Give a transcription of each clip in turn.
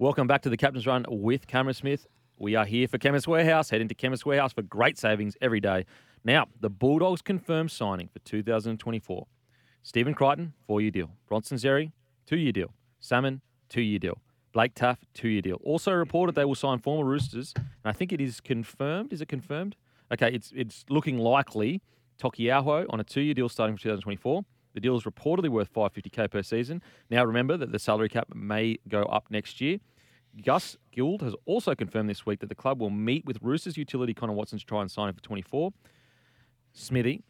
Welcome back to the Captain's Run with Cameron Smith. We are here for Chemist Warehouse. Head into Chemist Warehouse for great savings every day. Now, the Bulldogs confirmed signing for 2024. Stephen Crichton, four year deal. Bronson Xerri, two year deal. Salmon, two year deal. Blake Taaffe, two year deal. Also reported they will sign former Roosters, and I think it is confirmed. Is it confirmed? Okay, it's it's looking likely Taukeiaho on a two year deal starting from 2024. The deal is reportedly worth 550k per season. Now, remember that the salary cap may go up next year. Gus Gould has also confirmed this week that the club will meet with Roosters utility Connor Watson to try and sign him for 24. Smithy,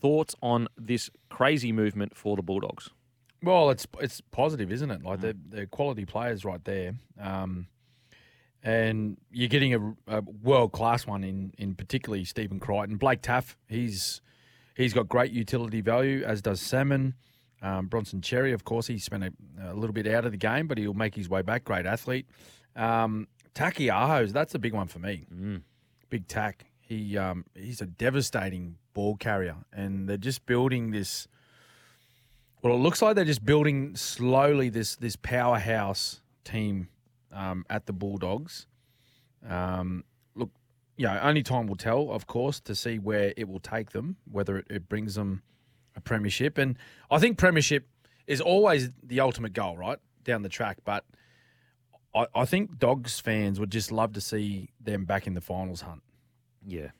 thoughts on this crazy movement for the Bulldogs? Well, it's it's positive, isn't it? Like they're, they're quality players right there, um, and you're getting a, a world class one in in particularly Stephen Crichton, Blake Taaffe. He's he's got great utility value, as does Salmon. Um, Bronson Xerri, of course, he spent a, a little bit out of the game, but he'll make his way back. Great athlete. Um, Taukeiaho's, that's a big one for me. Big tack. He um, he's a devastating ball carrier, and they're just building this. Well, it looks like they're just building slowly this this powerhouse team um, at the Bulldogs. Um, look, you know, only time will tell, of course, to see where it will take them, whether it, it brings them a premiership. And I think premiership is always the ultimate goal, right, down the track. But I, I think Dogs fans would just love to see them back in the finals hunt. Yeah.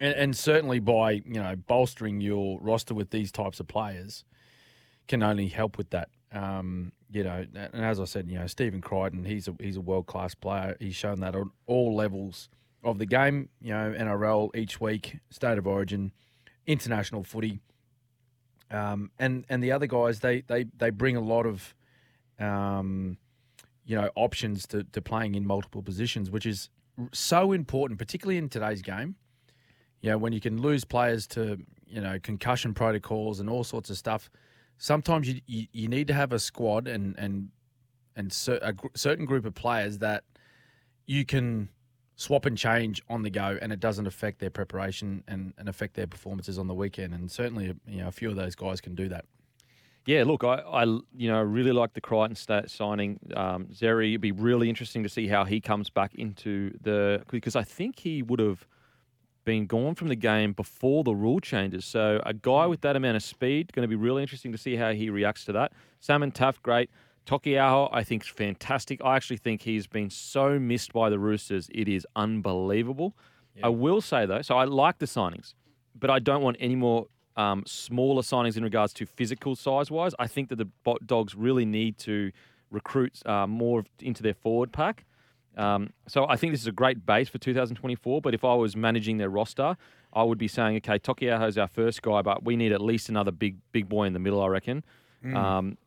And, and certainly by you know bolstering your roster with these types of players can only help with that. Um, you know, and as I said, you know, Stephen Crichton, he's a he's a world class player. He's shown that on all levels of the game. You know, NRL each week, state of origin, international footy, um, and and the other guys they they they bring a lot of, um, you know, options to to playing in multiple positions, which is so important, particularly in today's game. You know, when you can lose players to you know concussion protocols and all sorts of stuff sometimes you, you, you need to have a squad and and and cer- a gr- certain group of players that you can swap and change on the go, and it doesn't affect their preparation and, and affect their performances on the weekend. And certainly, you know, a few of those guys can do that. Yeah, look, I, I you know really like the Crichton stat signing. Um, Xerri, it'd be really interesting to see how he comes back into the because I think he would have been gone from the game before the rule changes. So a guy with that amount of speed going to be really interesting to see how he reacts to that. Salmon Taaffe, great. Taukeiaho, I think, is fantastic. I actually think he's been so missed by the Roosters. It is unbelievable. I will say though, so I like the signings, but I don't want any more um, smaller signings in regards to physical size wise. I think that the Dogs really need to recruit uh, more into their forward pack. Um, so I think this is a great base for 2024. But if I was managing their roster, I would be saying, okay, Taukeiaho's our first guy, but we need at least another big big boy in the middle. I reckon. Um,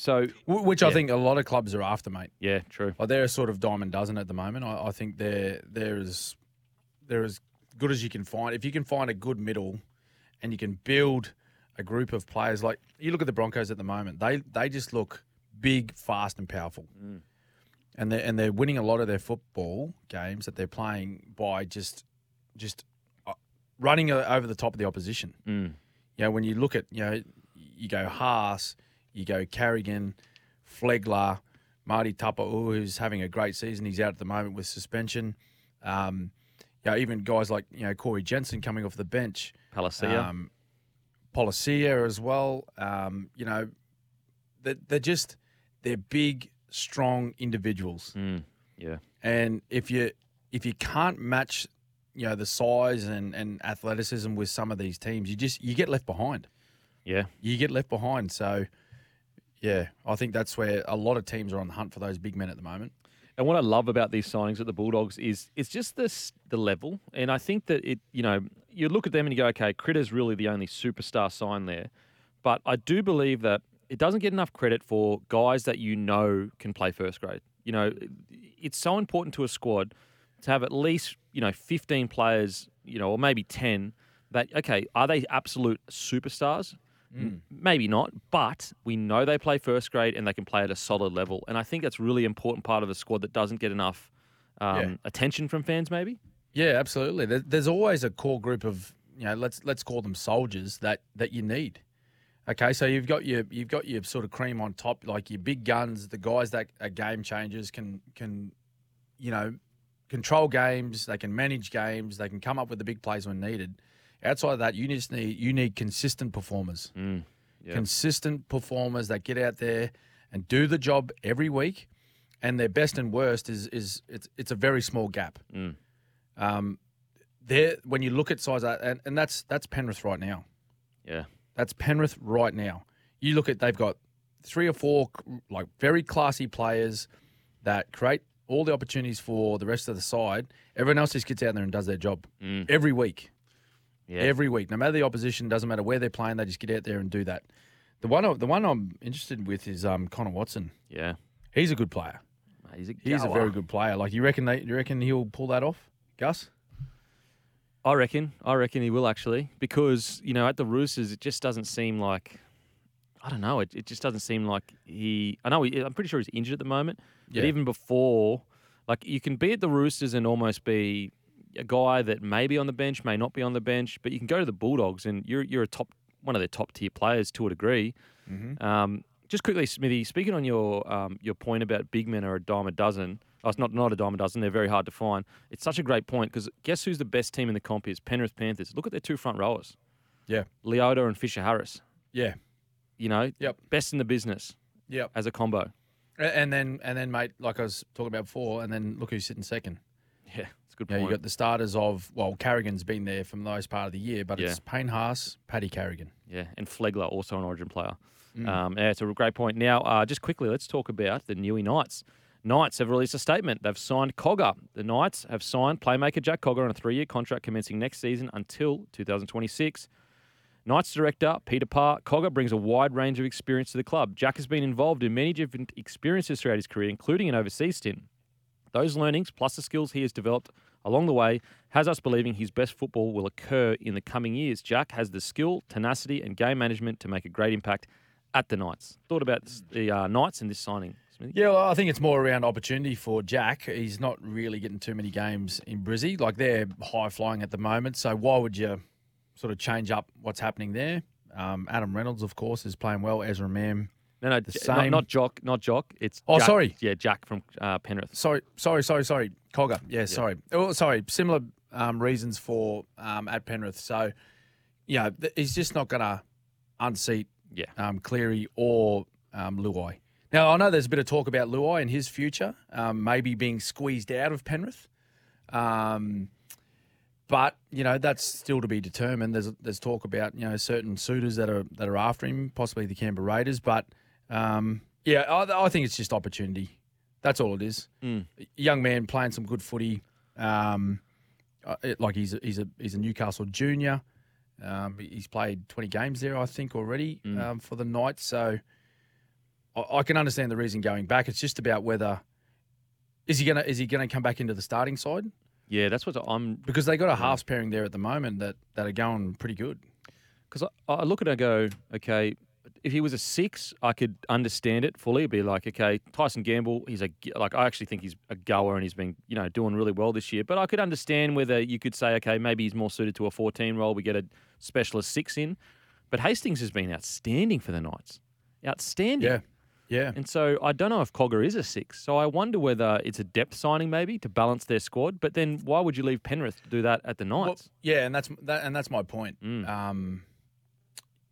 so Wh- Which I think a lot of clubs are after, mate. yeah, true. Like they're a sort of diamond dozen at the moment. I, I think they're they're as they're as good as you can find. If you can find a good middle, and you can build a group of players like you look at the Broncos at the moment, they they just look big, fast, and powerful. And they are and they're winning a lot of their football games that they're playing by just just uh, running over the top of the opposition. Mm. You know, when you look at you know you go Haas, you go Carrigan, Flegler, Marty Taupau, who's having a great season. He's out at the moment with suspension. Um, you know, even guys like you know Corey Jensen coming off the bench, Palasia. um, Palasia as well. Um, you know, they're, they're just they're big, strong individuals, Mm, yeah. and if you if you can't match, you know, the size and, and athleticism with some of these teams, you just you get left behind. Yeah. You get left behind. So, yeah, I think that's where a lot of teams are on the hunt for those big men at the moment. And what I love about these signings at the Bulldogs is it's just this the level, and I think that it you know you look at them and you go, okay, Critter's really the only superstar sign there, but I do believe that it doesn't get enough credit for guys that you know can play first grade. You know, it's so important to a squad to have at least you know 15 players, you know, or maybe 10 that okay, are they absolute superstars? M- Maybe not, but we know they play first grade and they can play at a solid level. And I think that's really important part of a squad that doesn't get enough um, Yeah. attention from fans. Maybe. Yeah, absolutely. There's always a core group of you know let's let's call them soldiers that that you need. Okay, so you've got your you've got your sort of cream on top, like your big guns, the guys that are game changers can can you know control games, they can manage games, they can come up with the big plays when needed. Outside of that, you just need you need consistent performers, Mm, yeah. consistent performers that get out there and do the job every week. And their best and worst is is it's it's a very small gap. Mm. Um, there when you look at size, uh, and, and that's that's Penrith right now. Yeah. That's Penrith right now. You look at they've got three or four like very classy players that create all the opportunities for the rest of the side. Everyone else just gets out there and does their job Mm. every week. Yeah. Every week, no matter the opposition, doesn't matter where they're playing, they just get out there and do that. The one, the one I'm interested with is um, Connor Watson. yeah. He's a good player. He's a, He's a very good player. Like you reckon, they, you reckon he'll pull that off, Gus? I reckon. I reckon he will actually, because you know, at the Roosters, it just doesn't seem like. I don't know. It, it just doesn't seem like he. I know. He, I'm pretty sure he's injured at the moment. Yeah. But even before, like you can be at the Roosters and almost be a guy that may be on the bench, may not be on the bench, but you can go to the Bulldogs and you're you're a top one of their top tier players to a degree. Mm-hmm. Um, just quickly, Smithy, speaking on your um, your point about big men are a dime a dozen. Oh, it's not not a dime a dozen. They're very hard to find. It's such a great point because guess who's the best team in the comp is Penrith Panthers. Look at their two front rowers, Yeah. Leota and Fisher Harris. Yeah. You know, Yep. best in the business Yep. as a combo. And then, and then, mate, like I was talking about before, and then look who's sitting second. Yeah, good Yeah, point. you got the starters of well, Carrigan's been there for the most part of the year, but Yeah. it's Payne Haas, Paddy Carrigan. Yeah, and Flegler, also an Origin player. Mm. Um, yeah, it's a great point. Now, uh, just quickly, let's talk about the Newey Knights. Knights have released a statement. They've signed Cogger. The Knights have signed playmaker Jack Cogger on a three-year contract commencing next season until 2026. Knights director Peter Parr Cogger brings a wide range of experience to the club. Jack has been involved in many different experiences throughout his career, including an overseas stint. Those learnings, plus the skills he has developed along the way, has us believing his best football will occur in the coming years. Jack has the skill, tenacity, and game management to make a great impact at the Knights. Thought about the uh, Knights and this signing, Yeah, well, I think it's more around opportunity for Jack. He's not really getting too many games in Brizzy. Like they're high flying at the moment, so why would you sort of change up what's happening there? Um, Adam Reynolds, of course, is playing well. Ezra Mam. No, no, The J- not, same- not Jock, not Jock. It's Oh, Jack- sorry. yeah, Jack from uh, Penrith. Sorry, sorry, sorry, sorry. Cogger. Yeah, sorry. Oh, sorry. Similar um, reasons for um, at Penrith. So, yeah, th- he's just not going to unseat Yeah, um, Cleary or um, Luai. Now, I know there's a bit of talk about Luai and his future, um, maybe being squeezed out of Penrith. Um, but you know that's still to be determined. There's there's talk about you know certain suitors that are that are after him, possibly the Canberra Raiders. But um, yeah, I, I think it's just opportunity. That's all it is. Mm. Young man playing some good footy. Um, uh, it- like he's a, he's a he's a Newcastle junior. Um, he's played 20 games there, I think, already Mm. um, for the Knights. So I, I can understand the reason going back. It's just about whether is he gonna is he gonna come back into the starting side yeah, that's what I'm because they got a halves pairing there at the moment that that are going pretty good. Because I, I look at it and go, okay, if he was a six, I could understand it fully. It'd be like, okay, Tyson Gamble, he's a like I actually think he's a goer and he's been you know doing really well this year. But I could understand whether you could say, okay, maybe he's more suited to a 14 role. We get a specialist six in. But Hastings has been outstanding for the Knights, outstanding. Yeah, yeah. And so I don't know if Cogger is a six. So I wonder whether it's a depth signing maybe to balance their squad. But then why would you leave Penrith to do that at the Well, Knights? yeah, and that's that, and that's my point. Mm. Um,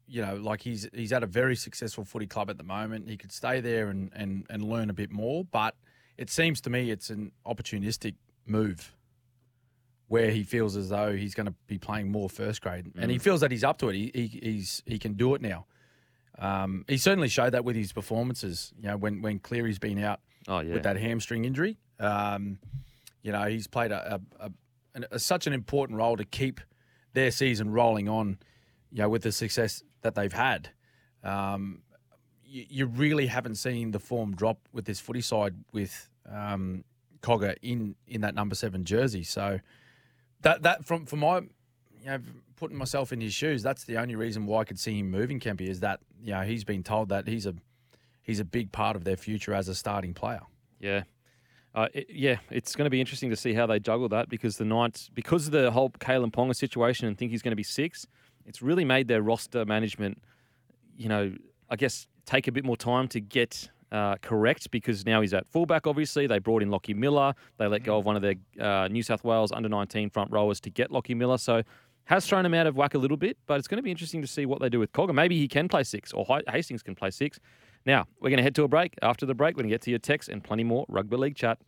you know, like he's he's at a very successful footy club at the moment. He could stay there and and and learn a bit more, but it seems to me it's an opportunistic move where he feels as though he's going to be playing more first grade, and he feels that he's up to it. He, he he's he can do it now. Um, he certainly showed that with his performances. You know, when when Cleary's been out oh yeah, with that hamstring injury. Um, you know, he's played a, a, a, a such an important role to keep their season rolling on. You know, with the success that they've had, um, you, you really haven't seen the form drop with this footy side with um, Cogger in in that number seven jersey. So that that from for my you know putting myself in his shoes, that's the only reason why I could see him moving Kempy is that you know he's been told that he's a he's a big part of their future as a starting player. Yeah. Uh, it, yeah, it's going to be interesting to see how they juggle that because the Knights, because of the whole Kalyn Ponga situation and think he's going to be six, it's really made their roster management, you know, I guess take a bit more time to get uh, correct because now he's at fullback, obviously. They brought in Lockie Miller. They let go of one of their uh, New South Wales under 19 front rowers to get Lockie Miller. So has thrown him out of whack a little bit, but it's going to be interesting to see what they do with Cogger. Maybe he can play six or Hastings can play six. Now, we're going to head to a break. After the break, we're going to get to your text and plenty more rugby league chat.